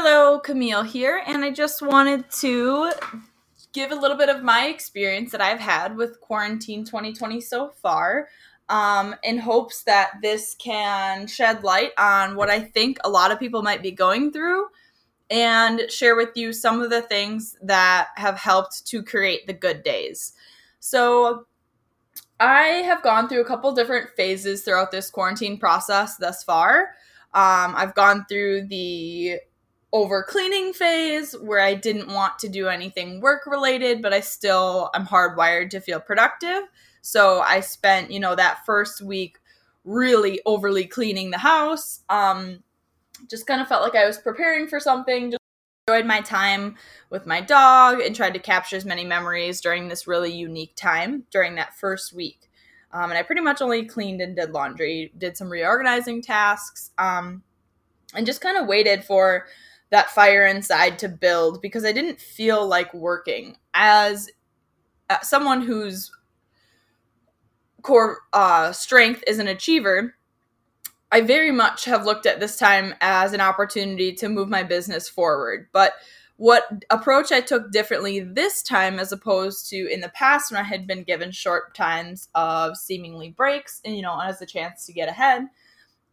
Hello, Camille here, and I just wanted to give a little bit of my experience that I've had with quarantine 2020 so far, um, in hopes that this can shed light on what I think a lot of people might be going through and share with you some of the things that have helped to create the good days. So, I have gone through a couple different phases throughout this quarantine process thus far. Um, I've gone through the over cleaning phase where I didn't want to do anything work related, but I still I'm hardwired to feel productive. So I spent, you know, that first week really overly cleaning the house. Um, just kind of felt like I was preparing for something. Just enjoyed my time with my dog and tried to capture as many memories during this really unique time during that first week. Um, and I pretty much only cleaned and did laundry, did some reorganizing tasks, um, and just kind of waited for that fire inside to build because I didn't feel like working as uh, someone whose core uh, strength is an achiever. I very much have looked at this time as an opportunity to move my business forward. But what approach I took differently this time as opposed to in the past when I had been given short times of seemingly breaks and, you know, as a chance to get ahead,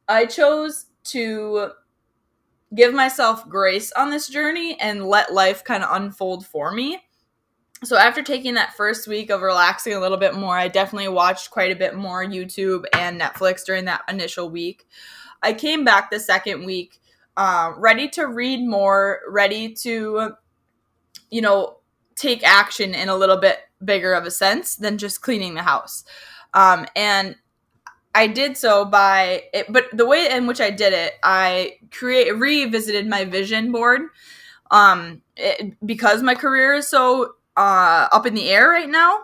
I chose to give myself grace on this journey and let life kind of unfold for me. So after taking that first week of relaxing a little bit more, I definitely watched quite a bit more YouTube and Netflix during that initial week. I came back the second week uh, ready to read more, ready to, you know, take action in a little bit bigger of a sense than just cleaning the house. Um, and I did so by it, but the way in which I did it, I create revisited my vision board. Um, it, because my career is so uh, up in the air right now,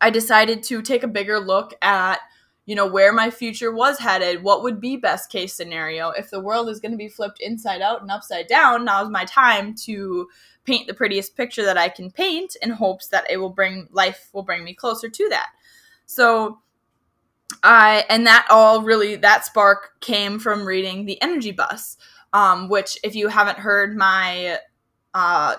I decided to take a bigger look at you know where my future was headed what would be best case scenario if the world is going to be flipped inside out and upside down now's my time to paint the prettiest picture that i can paint in hopes that it will bring life will bring me closer to that so I and that all really that spark came from reading the Energy Bus, um, which if you haven't heard my uh,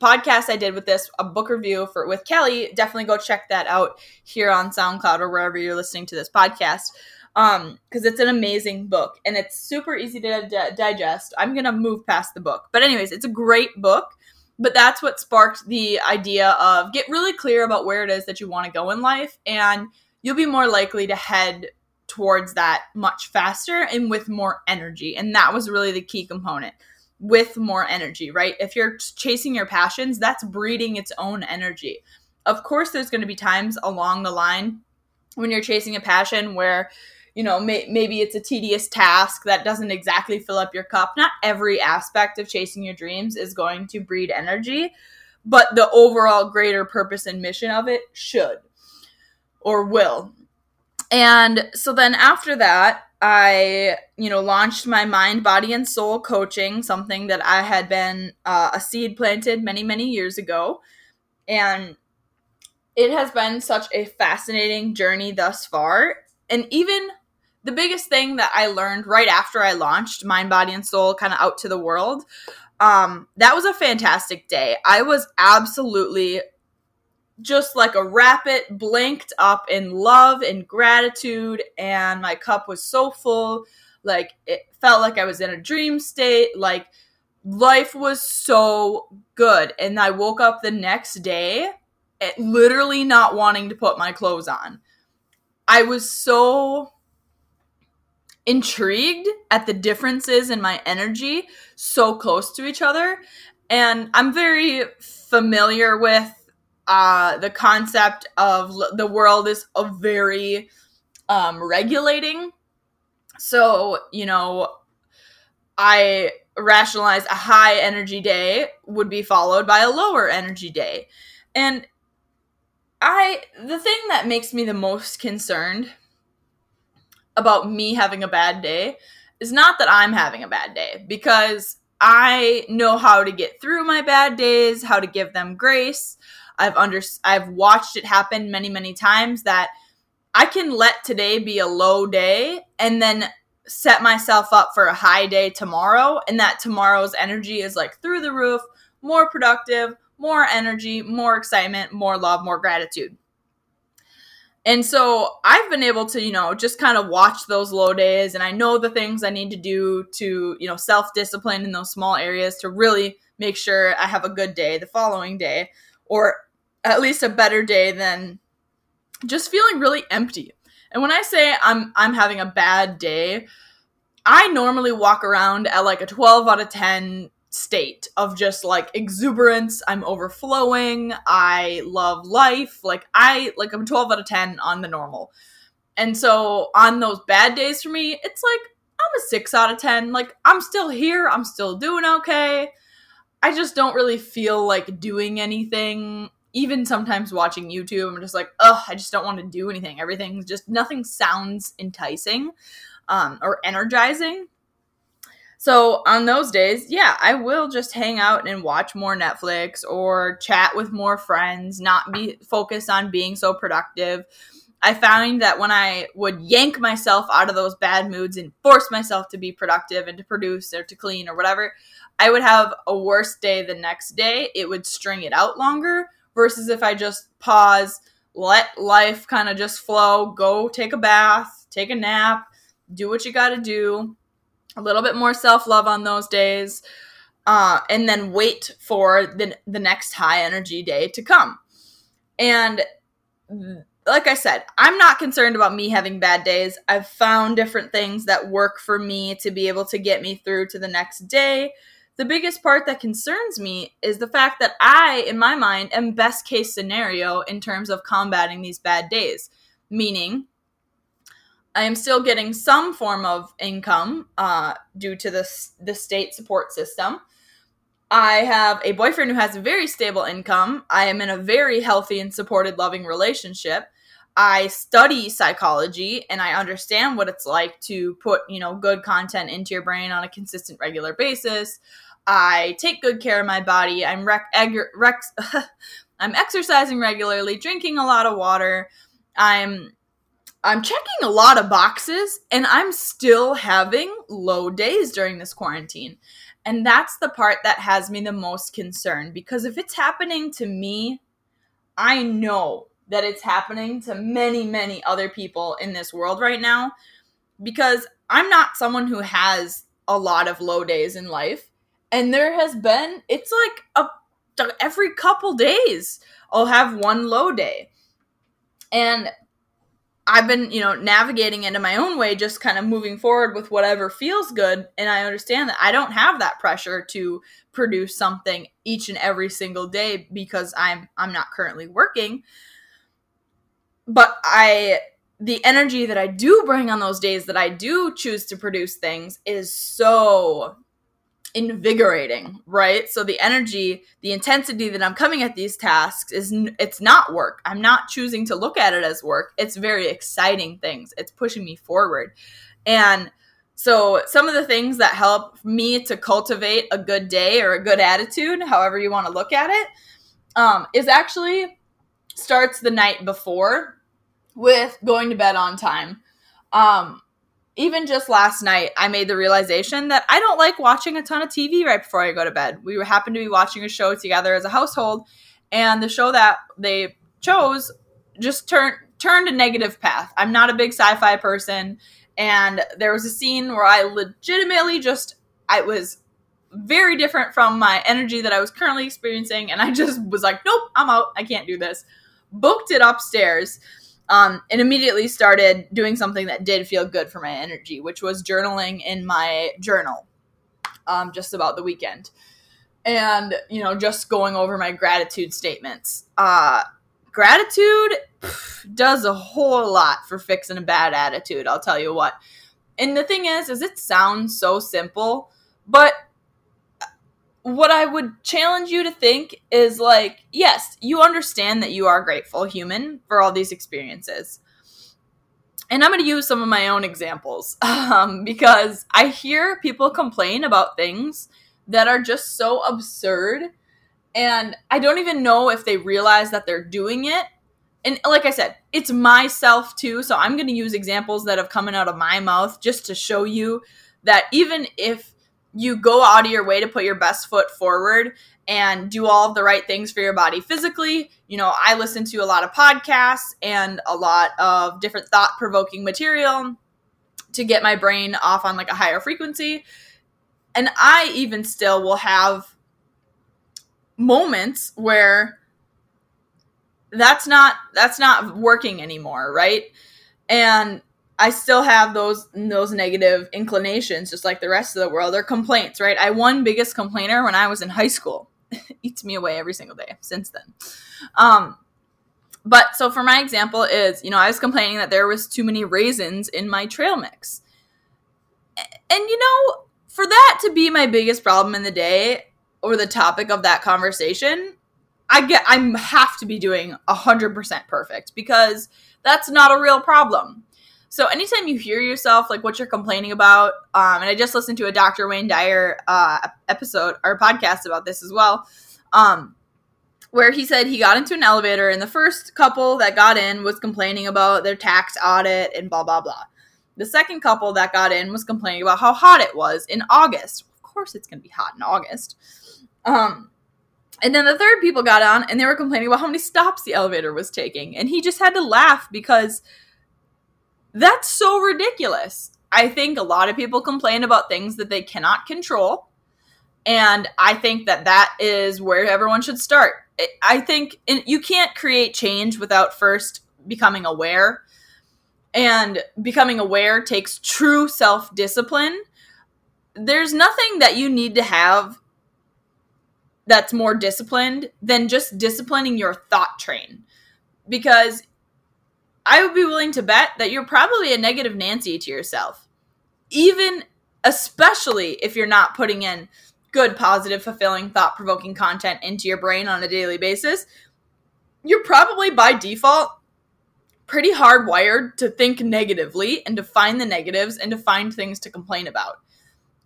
podcast I did with this a book review for with Kelly, definitely go check that out here on SoundCloud or wherever you're listening to this podcast. Um, because it's an amazing book and it's super easy to d- digest. I'm gonna move past the book, but anyways, it's a great book. But that's what sparked the idea of get really clear about where it is that you want to go in life and you'll be more likely to head towards that much faster and with more energy. And that was really the key component with more energy, right? If you're chasing your passions, that's breeding its own energy. Of course, there's going to be times along the line when you're chasing a passion where, you know, may- maybe it's a tedious task that doesn't exactly fill up your cup. Not every aspect of chasing your dreams is going to breed energy, but the overall greater purpose and mission of it should or will. And so then after that, I, you know, launched my mind, body, and soul coaching, something that I had been uh, a seed planted many, many years ago. And it has been such a fascinating journey thus far. And even the biggest thing that I learned right after I launched Mind, Body, and Soul kind of out to the world, um, that was a fantastic day. I was absolutely just like a rapid blinked up in love and gratitude and my cup was so full. Like it felt like i was in a dream state. Like life was so good. And i woke up the next day eh, literally not wanting to put my clothes on. I was so intrigued at the differences in my energy so close to each other. And i'm very familiar with uh, the concept of the world is a very um, regulating. So, you know, I rationalize a high energy day would be followed by a lower energy day. And I, the thing that makes me the most concerned about me having a bad day is not that I'm having a bad day because I know how to get through my bad days, how to give them grace. I've under I've watched it happen many many times that I can let today be a low day and then set myself up for a high day tomorrow and that tomorrow's energy is like through the roof, more productive, more energy, more excitement, more love, more gratitude. And so I've been able to, you know, just kind of watch those low days and I know the things I need to do to, you know, self discipline in those small areas to really make sure I have a good day the following day or at least a better day than just feeling really empty. And when I say I'm I'm having a bad day, I normally walk around at like a 12 out of 10 state of just like exuberance. I'm overflowing. I love life. Like I like I'm 12 out of 10 on the normal. And so on those bad days for me, it's like I'm a 6 out of 10. Like I'm still here. I'm still doing okay. I just don't really feel like doing anything. Even sometimes watching YouTube, I'm just like, oh, I just don't want to do anything. Everything's just nothing sounds enticing um, or energizing. So on those days, yeah, I will just hang out and watch more Netflix or chat with more friends, not be focused on being so productive. I found that when I would yank myself out of those bad moods and force myself to be productive and to produce or to clean or whatever, I would have a worse day the next day. It would string it out longer versus if I just pause, let life kind of just flow, go take a bath, take a nap, do what you got to do, a little bit more self love on those days, uh, and then wait for the, the next high energy day to come. And like I said, I'm not concerned about me having bad days. I've found different things that work for me to be able to get me through to the next day. The biggest part that concerns me is the fact that I, in my mind, am best case scenario in terms of combating these bad days. Meaning, I am still getting some form of income uh, due to the, the state support system. I have a boyfriend who has a very stable income. I am in a very healthy and supported, loving relationship. I study psychology and I understand what it's like to put, you know, good content into your brain on a consistent, regular basis. I take good care of my body. I'm rec- rec- I'm exercising regularly, drinking a lot of water. I'm I'm checking a lot of boxes and I'm still having low days during this quarantine. And that's the part that has me the most concerned because if it's happening to me, I know that it's happening to many, many other people in this world right now because I'm not someone who has a lot of low days in life. And there has been, it's like a, every couple days, I'll have one low day. And I've been, you know, navigating into my own way, just kind of moving forward with whatever feels good. And I understand that I don't have that pressure to produce something each and every single day because I'm I'm not currently working. But I the energy that I do bring on those days that I do choose to produce things is so invigorating, right? So the energy, the intensity that I'm coming at these tasks is it's not work. I'm not choosing to look at it as work. It's very exciting things. It's pushing me forward. And so some of the things that help me to cultivate a good day or a good attitude, however you want to look at it, um, is actually starts the night before with going to bed on time. Um, even just last night, I made the realization that I don't like watching a ton of TV right before I go to bed. We happened to be watching a show together as a household, and the show that they chose just turned turned a negative path. I'm not a big sci-fi person, and there was a scene where I legitimately just I was very different from my energy that I was currently experiencing, and I just was like, nope, I'm out. I can't do this. Booked it upstairs um, and immediately started doing something that did feel good for my energy, which was journaling in my journal um, just about the weekend. And, you know, just going over my gratitude statements. Uh, gratitude pff, does a whole lot for fixing a bad attitude, I'll tell you what. And the thing is, is it sounds so simple, but what I would challenge you to think is like, yes, you understand that you are grateful human for all these experiences. And I'm going to use some of my own examples um, because I hear people complain about things that are just so absurd. And I don't even know if they realize that they're doing it and like I said, it's myself too. So I'm going to use examples that have coming out of my mouth just to show you that even if you go out of your way to put your best foot forward and do all the right things for your body physically, you know, I listen to a lot of podcasts and a lot of different thought provoking material to get my brain off on like a higher frequency. And I even still will have moments where that's not that's not working anymore, right? And I still have those those negative inclinations, just like the rest of the world. They're complaints, right? I one biggest complainer when I was in high school. Eats me away every single day since then. Um, but so for my example is, you know, I was complaining that there was too many raisins in my trail mix. And you know, for that to be my biggest problem in the day or the topic of that conversation, I get I have to be doing 100% perfect because that's not a real problem. So anytime you hear yourself like what you're complaining about, um, and I just listened to a Dr. Wayne Dyer uh, episode or podcast about this as well, um, where he said he got into an elevator and the first couple that got in was complaining about their tax audit and blah blah blah. The second couple that got in was complaining about how hot it was in August. Of course, it's going to be hot in August. Um, and then the third people got on and they were complaining about how many stops the elevator was taking. And he just had to laugh because that's so ridiculous. I think a lot of people complain about things that they cannot control. And I think that that is where everyone should start. I think you can't create change without first becoming aware. And becoming aware takes true self discipline. There's nothing that you need to have that's more disciplined than just disciplining your thought train. Because I would be willing to bet that you're probably a negative Nancy to yourself. Even especially if you're not putting in good, positive, fulfilling, thought provoking content into your brain on a daily basis, you're probably by default pretty hardwired to think negatively and to find the negatives and to find things to complain about.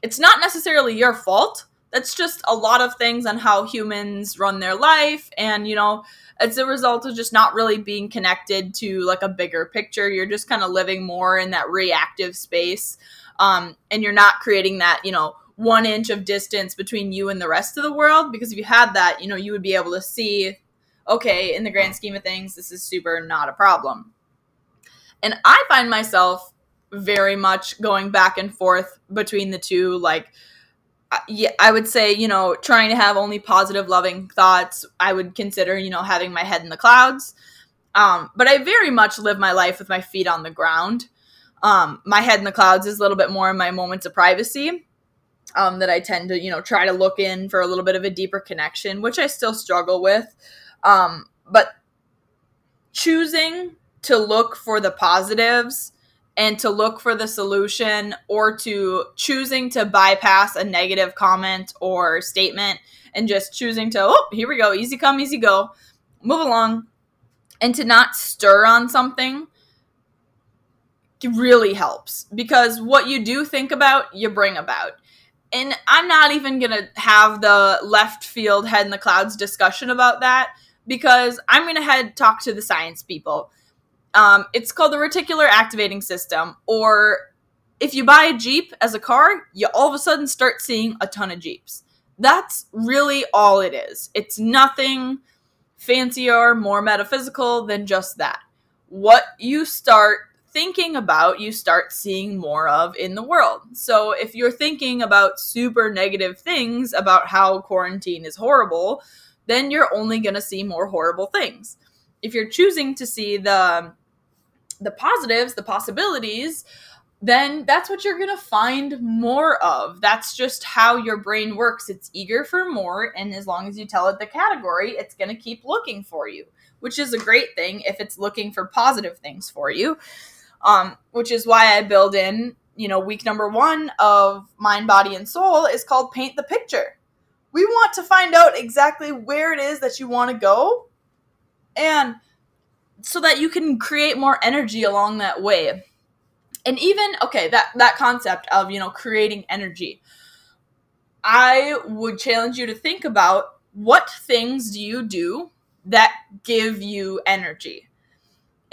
It's not necessarily your fault that's just a lot of things on how humans run their life and you know it's a result of just not really being connected to like a bigger picture. You're just kind of living more in that reactive space um, and you're not creating that you know one inch of distance between you and the rest of the world because if you had that you know you would be able to see okay in the grand scheme of things this is super not a problem. And i find myself very much going back and forth between the two like yeah, I would say, you know, trying to have only positive, loving thoughts. I would consider, you know, having my head in the clouds. Um, but I very much live my life with my feet on the ground. Um, my head in the clouds is a little bit more in my moments of privacy um, that I tend to, you know, try to look in for a little bit of a deeper connection, which I still struggle with. Um, but choosing to look for the positives and to look for the solution or to choosing to bypass a negative comment or statement and just choosing to, oh, here we go, easy come, easy go, move along, and to not stir on something really helps because what you do think about, you bring about. And I'm not even going to have the left field head in the clouds discussion about that because I'm going to head talk to the science people um, it's called the reticular activating system, or if you buy a Jeep as a car, you all of a sudden start seeing a ton of Jeeps. That's really all it is. It's nothing fancier, more metaphysical than just that. What you start thinking about, you start seeing more of in the world. So if you're thinking about super negative things about how quarantine is horrible, then you're only going to see more horrible things. If you're choosing to see the the positives, the possibilities, then that's what you're going to find more of. That's just how your brain works. It's eager for more, and as long as you tell it the category, it's going to keep looking for you, which is a great thing if it's looking for positive things for you. Um, which is why I build in, you know, week number one of Mind, Body, and Soul is called Paint the Picture. We want to find out exactly where it is that you want to go. And so that you can create more energy along that way and even okay that that concept of you know creating energy i would challenge you to think about what things do you do that give you energy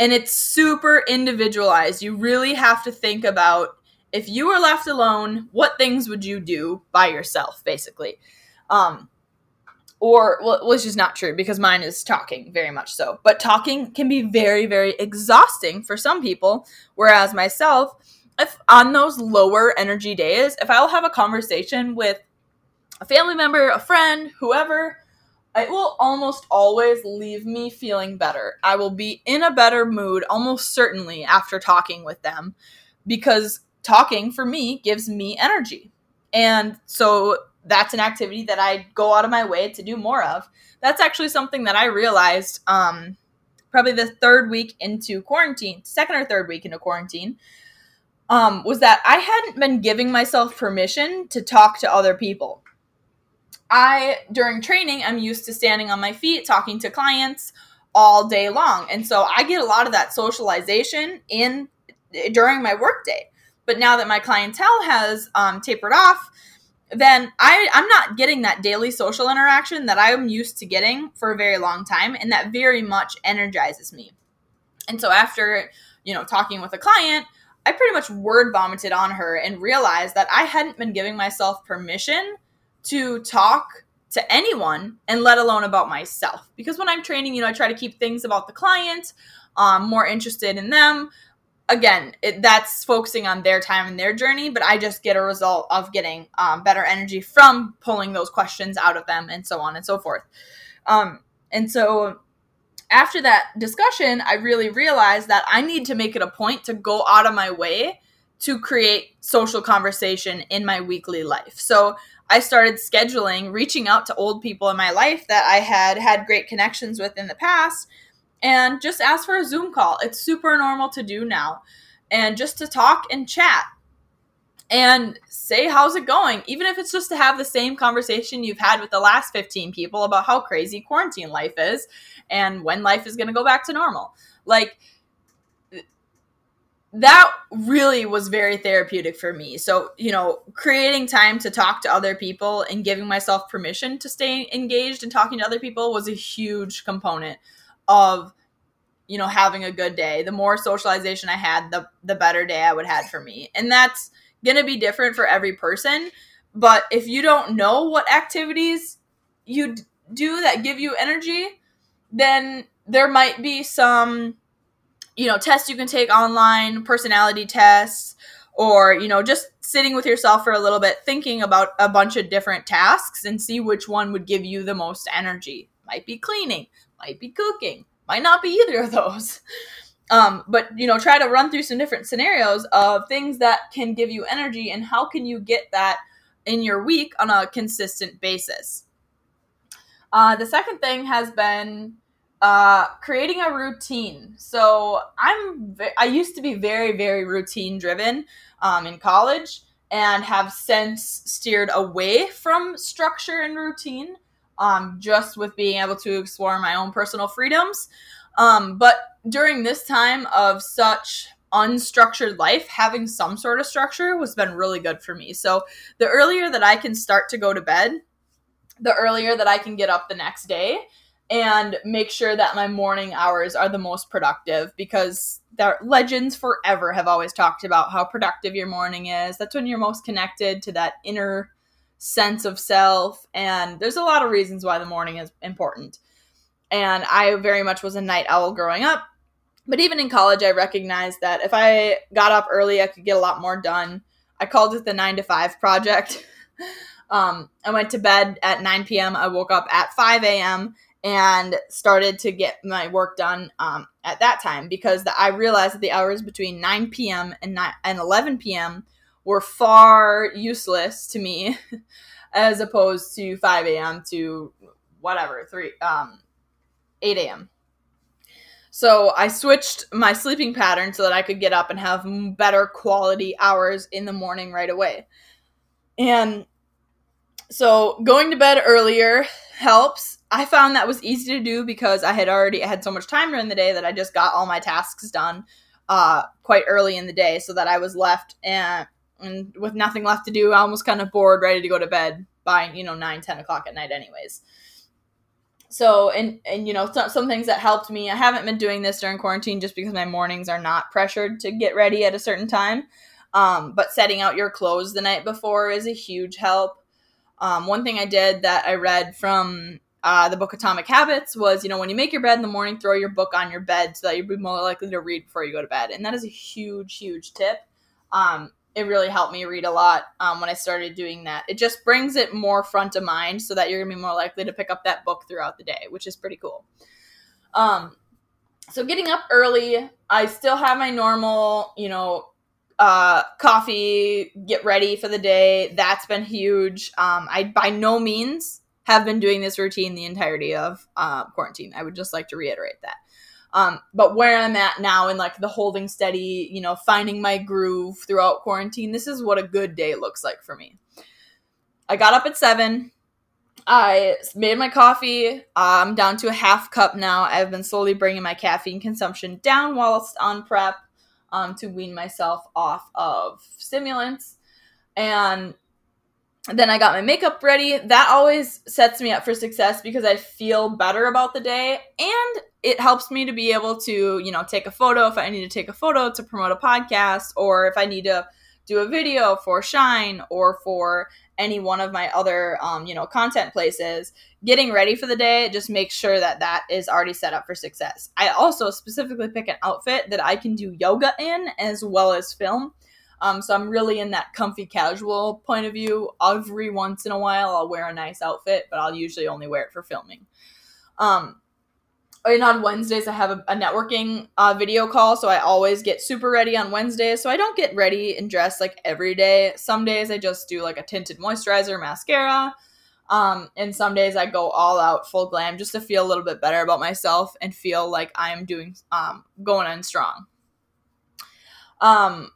and it's super individualized. You really have to think about if you were left alone, what things would you do by yourself, basically? Um, or, well, which is not true because mine is talking very much so. But talking can be very, very exhausting for some people. Whereas myself, if on those lower energy days, if I'll have a conversation with a family member, a friend, whoever, it will almost always leave me feeling better. I will be in a better mood almost certainly after talking with them because talking for me gives me energy. And so that's an activity that I go out of my way to do more of. That's actually something that I realized um, probably the third week into quarantine, second or third week into quarantine, um, was that I hadn't been giving myself permission to talk to other people. I, during training, I'm used to standing on my feet, talking to clients all day long. And so I get a lot of that socialization in during my workday. But now that my clientele has um, tapered off, then I, I'm not getting that daily social interaction that I'm used to getting for a very long time. And that very much energizes me. And so after, you know, talking with a client, I pretty much word vomited on her and realized that I hadn't been giving myself permission to talk to anyone and let alone about myself. Because when I'm training, you know, I try to keep things about the client, um, more interested in them. Again, it, that's focusing on their time and their journey, but I just get a result of getting um, better energy from pulling those questions out of them and so on and so forth. Um, and so after that discussion, I really realized that I need to make it a point to go out of my way to create social conversation in my weekly life. So I started scheduling, reaching out to old people in my life that I had had great connections with in the past, and just ask for a Zoom call. It's super normal to do now. And just to talk and chat and say, how's it going? Even if it's just to have the same conversation you've had with the last 15 people about how crazy quarantine life is and when life is going to go back to normal. Like, that really was very therapeutic for me. So, you know, creating time to talk to other people and giving myself permission to stay engaged and talking to other people was a huge component of you know having a good day. The more socialization I had, the the better day I would have for me. And that's going to be different for every person, but if you don't know what activities you do that give you energy, then there might be some you know, tests you can take online, personality tests, or, you know, just sitting with yourself for a little bit, thinking about a bunch of different tasks and see which one would give you the most energy. Might be cleaning, might be cooking, might not be either of those. Um, but you know, try to run through some different scenarios of things that can give you energy and how can you get that in your week on a consistent basis. Uh, the second thing has been uh, creating a routine. So I'm I used to be very very routine driven um, in college and have since steered away from structure and routine. Um, just with being able to explore my own personal freedoms. Um, but during this time of such unstructured life, having some sort of structure has been really good for me. So the earlier that I can start to go to bed, the earlier that I can get up the next day and make sure that my morning hours are the most productive because the legends forever have always talked about how productive your morning is. That's when you're most connected to that inner sense of self. And there's a lot of reasons why the morning is important. And I very much was a night owl growing up. But even in college, I recognized that if I got up early, I could get a lot more done. I called it the nine to five project. um, I went to bed at 9 p.m. I woke up at 5 a.m and started to get my work done um, at that time because the, I realized that the hours between 9 p.m. and 9, and 11 p.m. were far useless to me as opposed to 5 a.m. to whatever 3 um, 8 a.m. So I switched my sleeping pattern so that I could get up and have better quality hours in the morning right away. And so going to bed earlier helps I found that was easy to do because I had already had so much time during the day that I just got all my tasks done uh, quite early in the day, so that I was left and, and with nothing left to do, I almost kind of bored, ready to go to bed by you know nine, ten o'clock at night, anyways. so and and you know some, some things that helped me i haven't been doing this during quarantine just because my mornings are not pressured to get ready at a certain time. Um, but setting out your clothes the night before is a huge help. Um, one thing i did that i read from uh, the book atomic habits was you know when you make your bed in the morning throw your book on your bed so that you'll be more likely to read before you go to bed and that is a huge huge tip. Um, it really helped me read a lot um, when I started doing that. It just brings it more front of mind so that you're gonna be more likely to pick up that book throughout the day, which is pretty cool. Um, so getting up early, I still have my normal, you know, uh, coffee, get ready for the day. That's been huge. Um, I by no means have been doing this routine the entirety of uh, quarantine. I would just like to reiterate that. Um, but where I'm at now in like the holding steady, you know, finding my groove throughout quarantine, this is what a good day looks like for me. I got up at seven. I made my coffee. I'm down to a half cup now. I've been slowly bringing my caffeine consumption down whilst on prep um, to wean myself off of stimulants. And then I got my makeup ready. That always sets me up for success because I feel better about the day and it helps me to be able to, you know, take a photo if I need to take a photo to promote a podcast or if I need to do a video for Shine or for any one of my other, um, you know, content places. Getting ready for the day just makes sure that that is already set up for success. I also specifically pick an outfit that I can do yoga in as well as film um, so I'm really in that comfy casual point of view. Every once in a while, I'll wear a nice outfit, but I'll usually only wear it for filming. Um, and on Wednesdays, I have a, a networking uh, video call, so I always get super ready on Wednesdays. So I don't get ready and dressed like every day. Some days I just do like a tinted moisturizer, mascara. Um, and some days I go all out, full glam, just to feel a little bit better about myself and feel like I'm doing, um, going on strong. Um,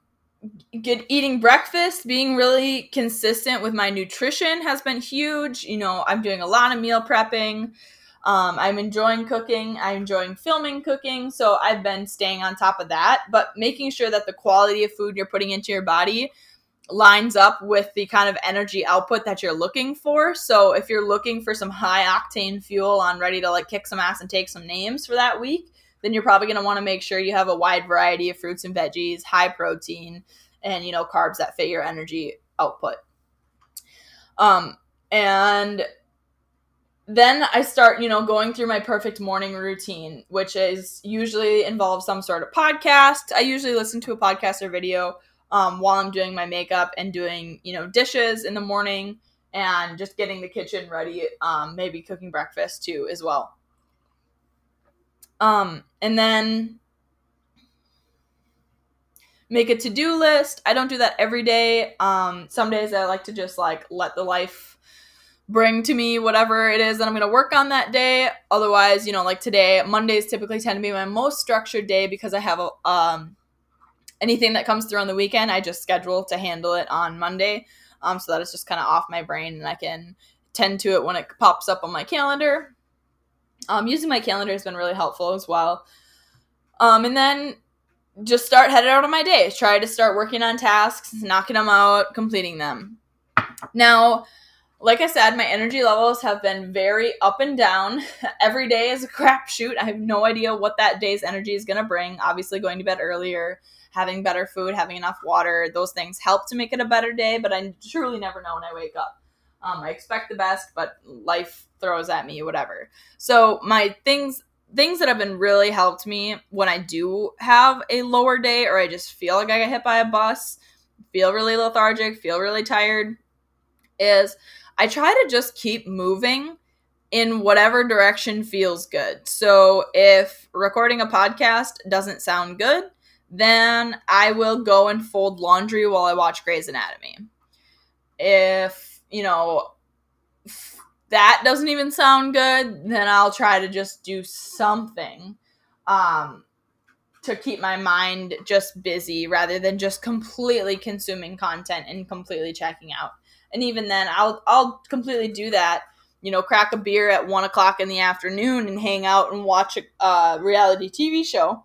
get eating breakfast, being really consistent with my nutrition has been huge. You know, I'm doing a lot of meal prepping. Um, I'm enjoying cooking. I'm enjoying filming cooking. So I've been staying on top of that, but making sure that the quality of food you're putting into your body lines up with the kind of energy output that you're looking for. So if you're looking for some high octane fuel on ready to like kick some ass and take some names for that week, then you're probably going to want to make sure you have a wide variety of fruits and veggies, high protein, and you know carbs that fit your energy output. Um, and then I start, you know, going through my perfect morning routine, which is usually involves some sort of podcast. I usually listen to a podcast or video um, while I'm doing my makeup and doing, you know, dishes in the morning and just getting the kitchen ready. Um, maybe cooking breakfast too as well. Um, and then make a to-do list. I don't do that every day. Um, some days I like to just like let the life bring to me whatever it is that I'm going to work on that day. Otherwise, you know, like today, Mondays typically tend to be my most structured day because I have a um anything that comes through on the weekend, I just schedule to handle it on Monday. Um, so that it's just kind of off my brain and I can tend to it when it pops up on my calendar. Um, using my calendar has been really helpful as well. Um, and then just start headed out on my day. Try to start working on tasks, knocking them out, completing them. Now, like I said, my energy levels have been very up and down. Every day is a crapshoot. I have no idea what that day's energy is going to bring. Obviously, going to bed earlier, having better food, having enough water, those things help to make it a better day, but I truly never know when I wake up. Um, I expect the best, but life throws at me whatever. So my things things that have been really helped me when I do have a lower day or I just feel like I got hit by a bus, feel really lethargic, feel really tired, is I try to just keep moving in whatever direction feels good. So if recording a podcast doesn't sound good, then I will go and fold laundry while I watch Grey's Anatomy. If, you know, that doesn't even sound good, then I'll try to just do something um, to keep my mind just busy rather than just completely consuming content and completely checking out. And even then, I'll I'll completely do that. You know, crack a beer at one o'clock in the afternoon and hang out and watch a uh, reality TV show.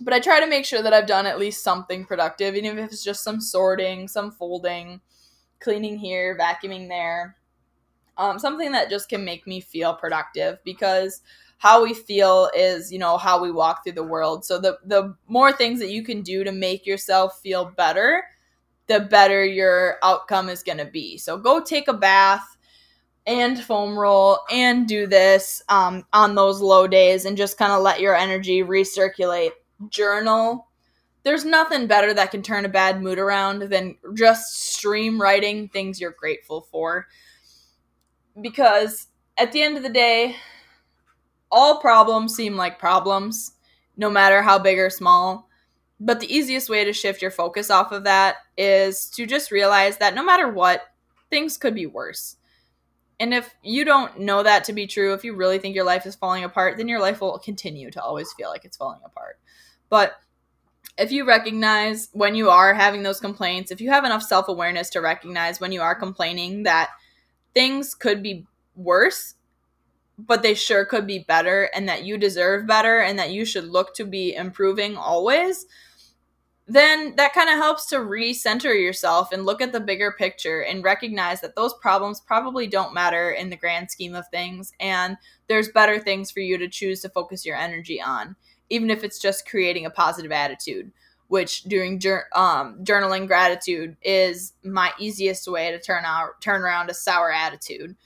But I try to make sure that I've done at least something productive, even if it's just some sorting, some folding, cleaning here, vacuuming there um, something that just can make me feel productive because how we feel is you know how we walk through the world. So the the more things that you can do to make yourself feel better the better your outcome is going to be. So go take a bath and foam roll and do this um, on those low days and just kind of let your energy recirculate. Journal. There's nothing better that can turn a bad mood around than just stream writing things you're grateful for because at the end of the day all problems seem like problems no matter how big or small but the easiest way to shift your focus off of that is to just realize that no matter what things could be worse and if you don't know that to be true, if you really think your life is falling apart, then your life will continue to always feel like it's falling apart. But if you recognize when you are having those complaints, if you have enough self awareness to recognize when you are complaining that things could be worse, but they sure could be better, and that you deserve better, and that you should look to be improving always, then that kind of helps to recenter yourself and look at the bigger picture and recognize that those problems probably don't matter in the grand scheme of things and there's better things for you to choose to focus your energy on even if it's just creating a positive attitude which doing um, journaling gratitude is my easiest way to turn out turn around a sour attitude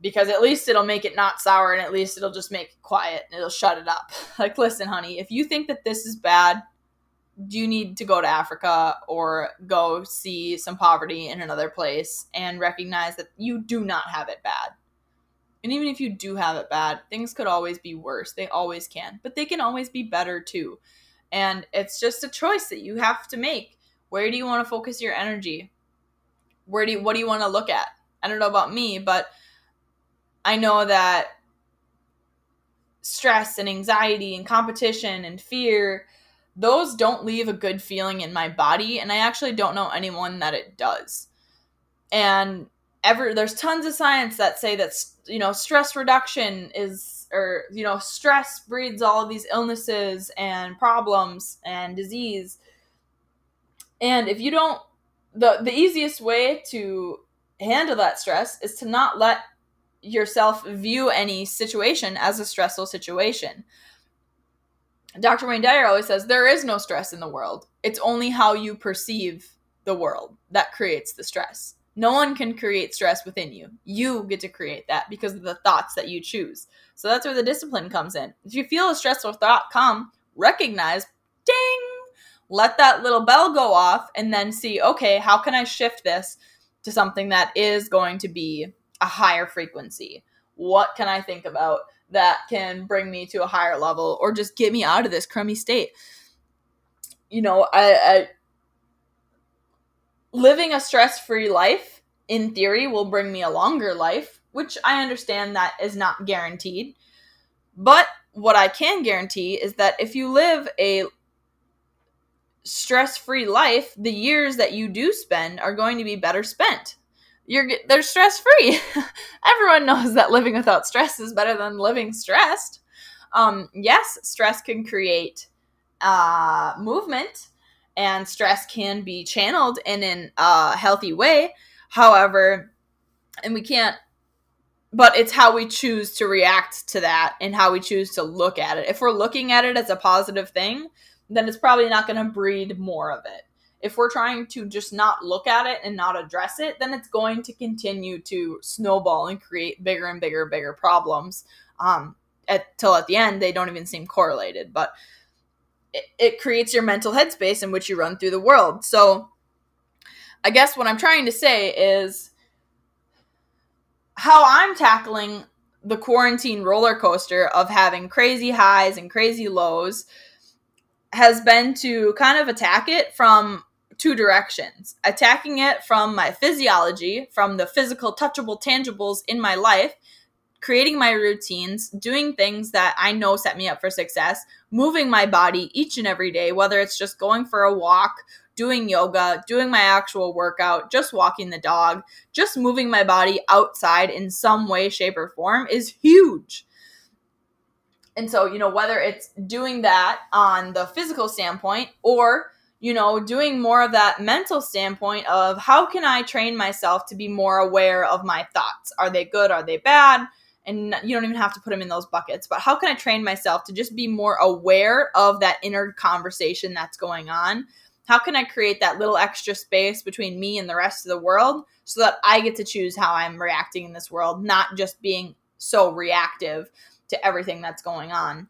because at least it'll make it not sour and at least it'll just make it quiet and it'll shut it up like listen honey if you think that this is bad do you need to go to Africa or go see some poverty in another place and recognize that you do not have it bad. And even if you do have it bad, things could always be worse. They always can, but they can always be better too. And it's just a choice that you have to make. Where do you want to focus your energy? Where do you, what do you want to look at? I don't know about me, but I know that stress and anxiety and competition and fear those don't leave a good feeling in my body and i actually don't know anyone that it does and ever there's tons of science that say that you know stress reduction is or you know stress breeds all of these illnesses and problems and disease and if you don't the the easiest way to handle that stress is to not let yourself view any situation as a stressful situation Dr. Wayne Dyer always says there is no stress in the world. It's only how you perceive the world that creates the stress. No one can create stress within you. You get to create that because of the thoughts that you choose. So that's where the discipline comes in. If you feel a stressful thought come, recognize, ding, let that little bell go off, and then see, okay, how can I shift this to something that is going to be a higher frequency? What can I think about? that can bring me to a higher level or just get me out of this crummy state. You know, I, I living a stress-free life in theory will bring me a longer life, which I understand that is not guaranteed. But what I can guarantee is that if you live a stress-free life, the years that you do spend are going to be better spent you're they're stress free. Everyone knows that living without stress is better than living stressed. Um, yes, stress can create uh, movement, and stress can be channeled in a uh, healthy way. However, and we can't. But it's how we choose to react to that and how we choose to look at it. If we're looking at it as a positive thing, then it's probably not going to breed more of it if we're trying to just not look at it and not address it, then it's going to continue to snowball and create bigger and bigger, bigger problems. Um, at, till at the end, they don't even seem correlated, but it, it creates your mental headspace in which you run through the world. So, I guess what I'm trying to say is how I'm tackling the quarantine roller coaster of having crazy highs and crazy lows has been to kind of attack it from two directions attacking it from my physiology, from the physical, touchable, tangibles in my life, creating my routines, doing things that I know set me up for success, moving my body each and every day, whether it's just going for a walk, doing yoga, doing my actual workout, just walking the dog, just moving my body outside in some way, shape, or form is huge. And so, you know, whether it's doing that on the physical standpoint or you know, doing more of that mental standpoint of how can I train myself to be more aware of my thoughts? Are they good? Are they bad? And you don't even have to put them in those buckets, but how can I train myself to just be more aware of that inner conversation that's going on? How can I create that little extra space between me and the rest of the world so that I get to choose how I'm reacting in this world, not just being so reactive to everything that's going on?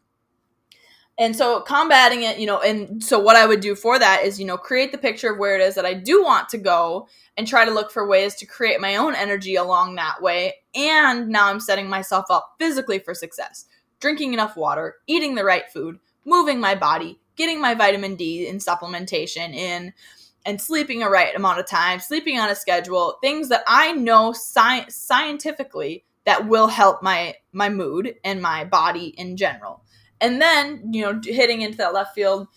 And so combating it, you know, and so what I would do for that is, you know, create the picture of where it is that I do want to go and try to look for ways to create my own energy along that way. And now I'm setting myself up physically for success. Drinking enough water, eating the right food, moving my body, getting my vitamin D and supplementation in, and sleeping a right amount of time, sleeping on a schedule, things that I know sci- scientifically that will help my my mood and my body in general and then you know hitting into that left field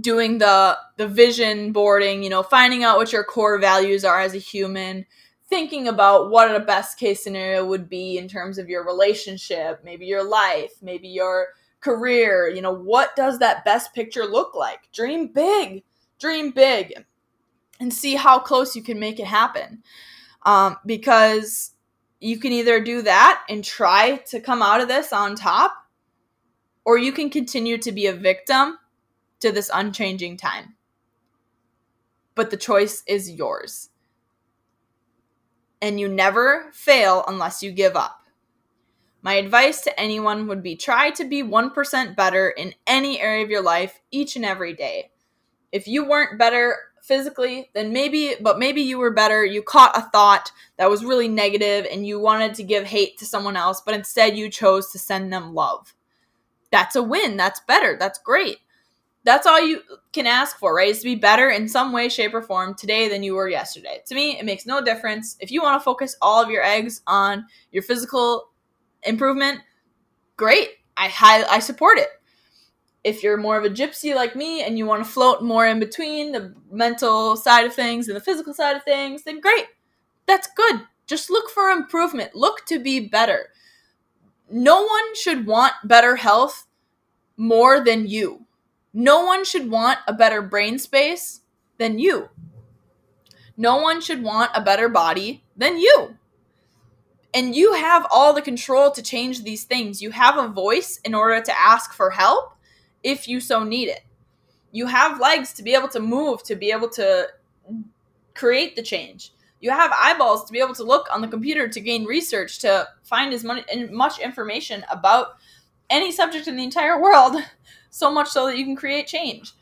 doing the the vision boarding you know finding out what your core values are as a human thinking about what a best case scenario would be in terms of your relationship maybe your life maybe your career you know what does that best picture look like? Dream big dream big and see how close you can make it happen. Um, because you can either do that and try to come out of this on top or you can continue to be a victim to this unchanging time. But the choice is yours. And you never fail unless you give up. My advice to anyone would be try to be 1% better in any area of your life each and every day. If you weren't better physically, then maybe, but maybe you were better. You caught a thought that was really negative and you wanted to give hate to someone else, but instead you chose to send them love that's a win. That's better. That's great. That's all you can ask for, right? Is to be better in some way, shape, or form today than you were yesterday. To me, it makes no difference. If you want to focus all of your eggs on your physical improvement, great. I I support it. If you're more of a gypsy like me and you want to float more in between the mental side of things and the physical side of things, then great. That's good. Just look for improvement. Look to be better no one should want better health more than you. No one should want a better brain space than you. No one should want a better body than you. And you have all the control to change these things. You have a voice in order to ask for help if you so need it. You have legs to be able to move, to be able to create the change you have eyeballs to be able to look on the computer to gain research to find as much information about any subject in the entire world so much so that you can create change.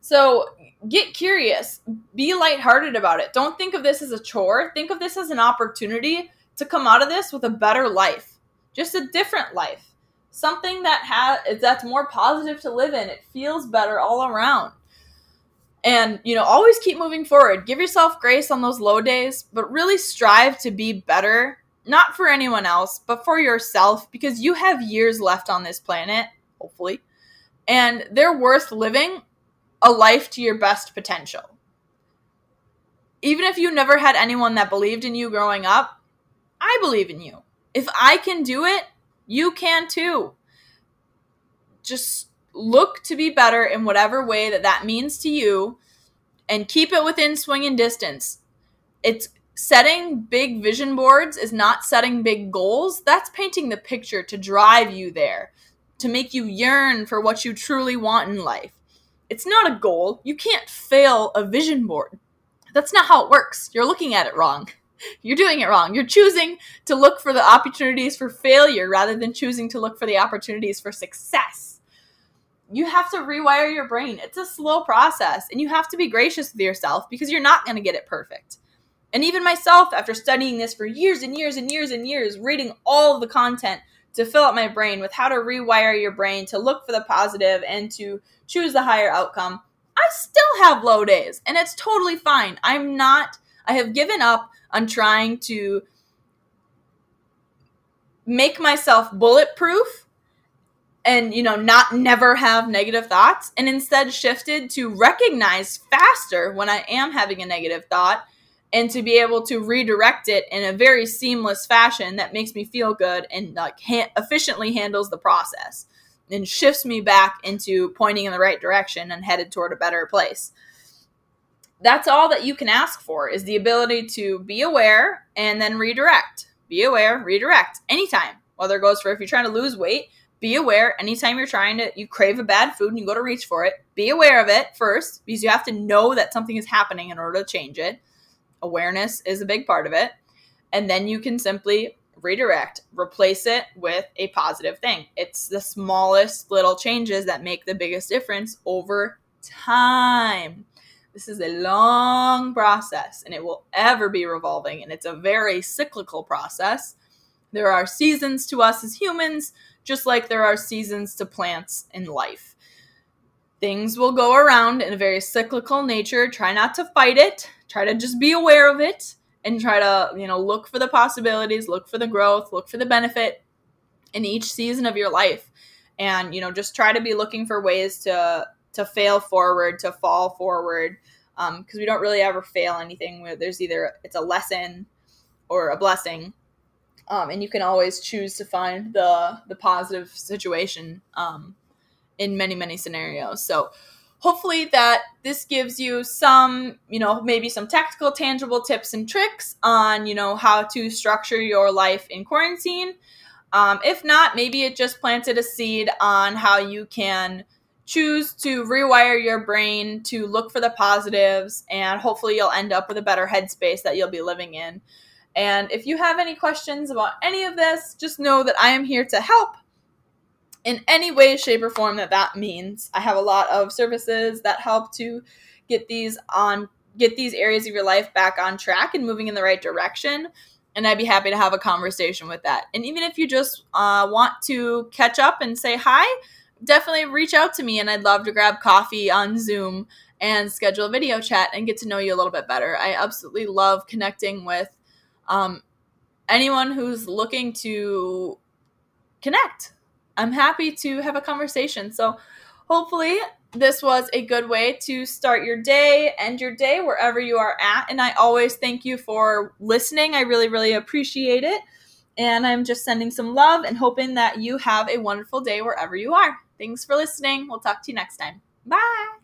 So get curious. Be lighthearted about it. Don't think of this as a chore. Think of this as an opportunity to come out of this with a better life. Just a different life. Something that has that's more positive to live in. It feels better all around and, you know, always keep moving forward. Give yourself grace on those low days, but really strive to be better, not for anyone else, but for yourself, because you have years left on this planet, hopefully, and they're worth living a life to your best potential. Even if you never had anyone that believed in you growing up, I believe in you. If I can do it, you can too. Just look to be better in whatever way that that means to you and keep it within swinging distance. It's setting big vision boards is not setting big goals. That's painting the picture to drive you there, to make you yearn for what you truly want in life. It's not a goal. You can't fail a vision board. That's not how it works. You're looking at it wrong. You're doing it wrong. You're choosing to look for the opportunities for failure rather than choosing to look for the opportunities for success you have to rewire your brain. It's a slow process and you have to be gracious with yourself because you're not going to get it perfect. And even myself, after studying this for years and years and years and years, reading all the content to fill up my brain with how to rewire your brain to look for the positive and to choose the higher outcome, I still have low days and it's totally fine. I'm not, I have given up on trying to make myself bulletproof and you know not never have negative thoughts and instead shifted to recognize faster when i am having a negative thought and to be able to redirect it in a very seamless fashion that makes me feel good and like ha- efficiently handles the process and shifts me back into pointing in the right direction and headed toward a better place. That's all that you can ask for is the ability to be aware and then redirect. Be aware, redirect anytime. Whether it goes for if you're trying to lose weight, be aware anytime you're trying to you crave a bad food and you go to reach for it, be aware of it first because you have to know that something is happening in order to change it. Awareness is a big part of it. And then you can simply redirect, replace it with a positive thing. It's the smallest little changes that make the biggest difference over time. This is a long process and it will ever be revolving, and it's a very cyclical process. There are seasons to us as humans, just like there are seasons to plants in life. Things will go around in a very cyclical nature. Try not to fight it, try to just be aware of it and try to, you know, look for the possibilities, look for the growth, look for the benefit in each season of your life. And, you know, just try to be looking for ways to to fail forward, to fall forward, because um, we don't really ever fail anything. Where there's either it's a lesson or a blessing, um, and you can always choose to find the the positive situation um, in many many scenarios. So hopefully that this gives you some you know maybe some tactical tangible tips and tricks on you know how to structure your life in quarantine um, if not maybe it just planted a seed on how you can choose to rewire your brain to look for the positives and hopefully you'll end up with a better headspace that you'll be living in and if you have any questions about any of this just know that i am here to help in any way, shape, or form that that means. I have a lot of services that help to get these on get these areas of your life back on track and moving in the right direction. And I'd be happy to have a conversation with that. And even if you just uh, want to catch up and say hi, definitely reach out to me, and I'd love to grab coffee on Zoom and schedule a video chat and get to know you a little bit better. I absolutely love connecting with um, anyone who's looking to connect I'm happy to have a conversation. So hopefully this was a good way to start your day, end your day wherever you are at. And I always thank you for listening. I really, really appreciate it. And I'm just sending some love and hoping that you have a wonderful day wherever you are. Thanks for listening. We'll talk to you next time. Bye.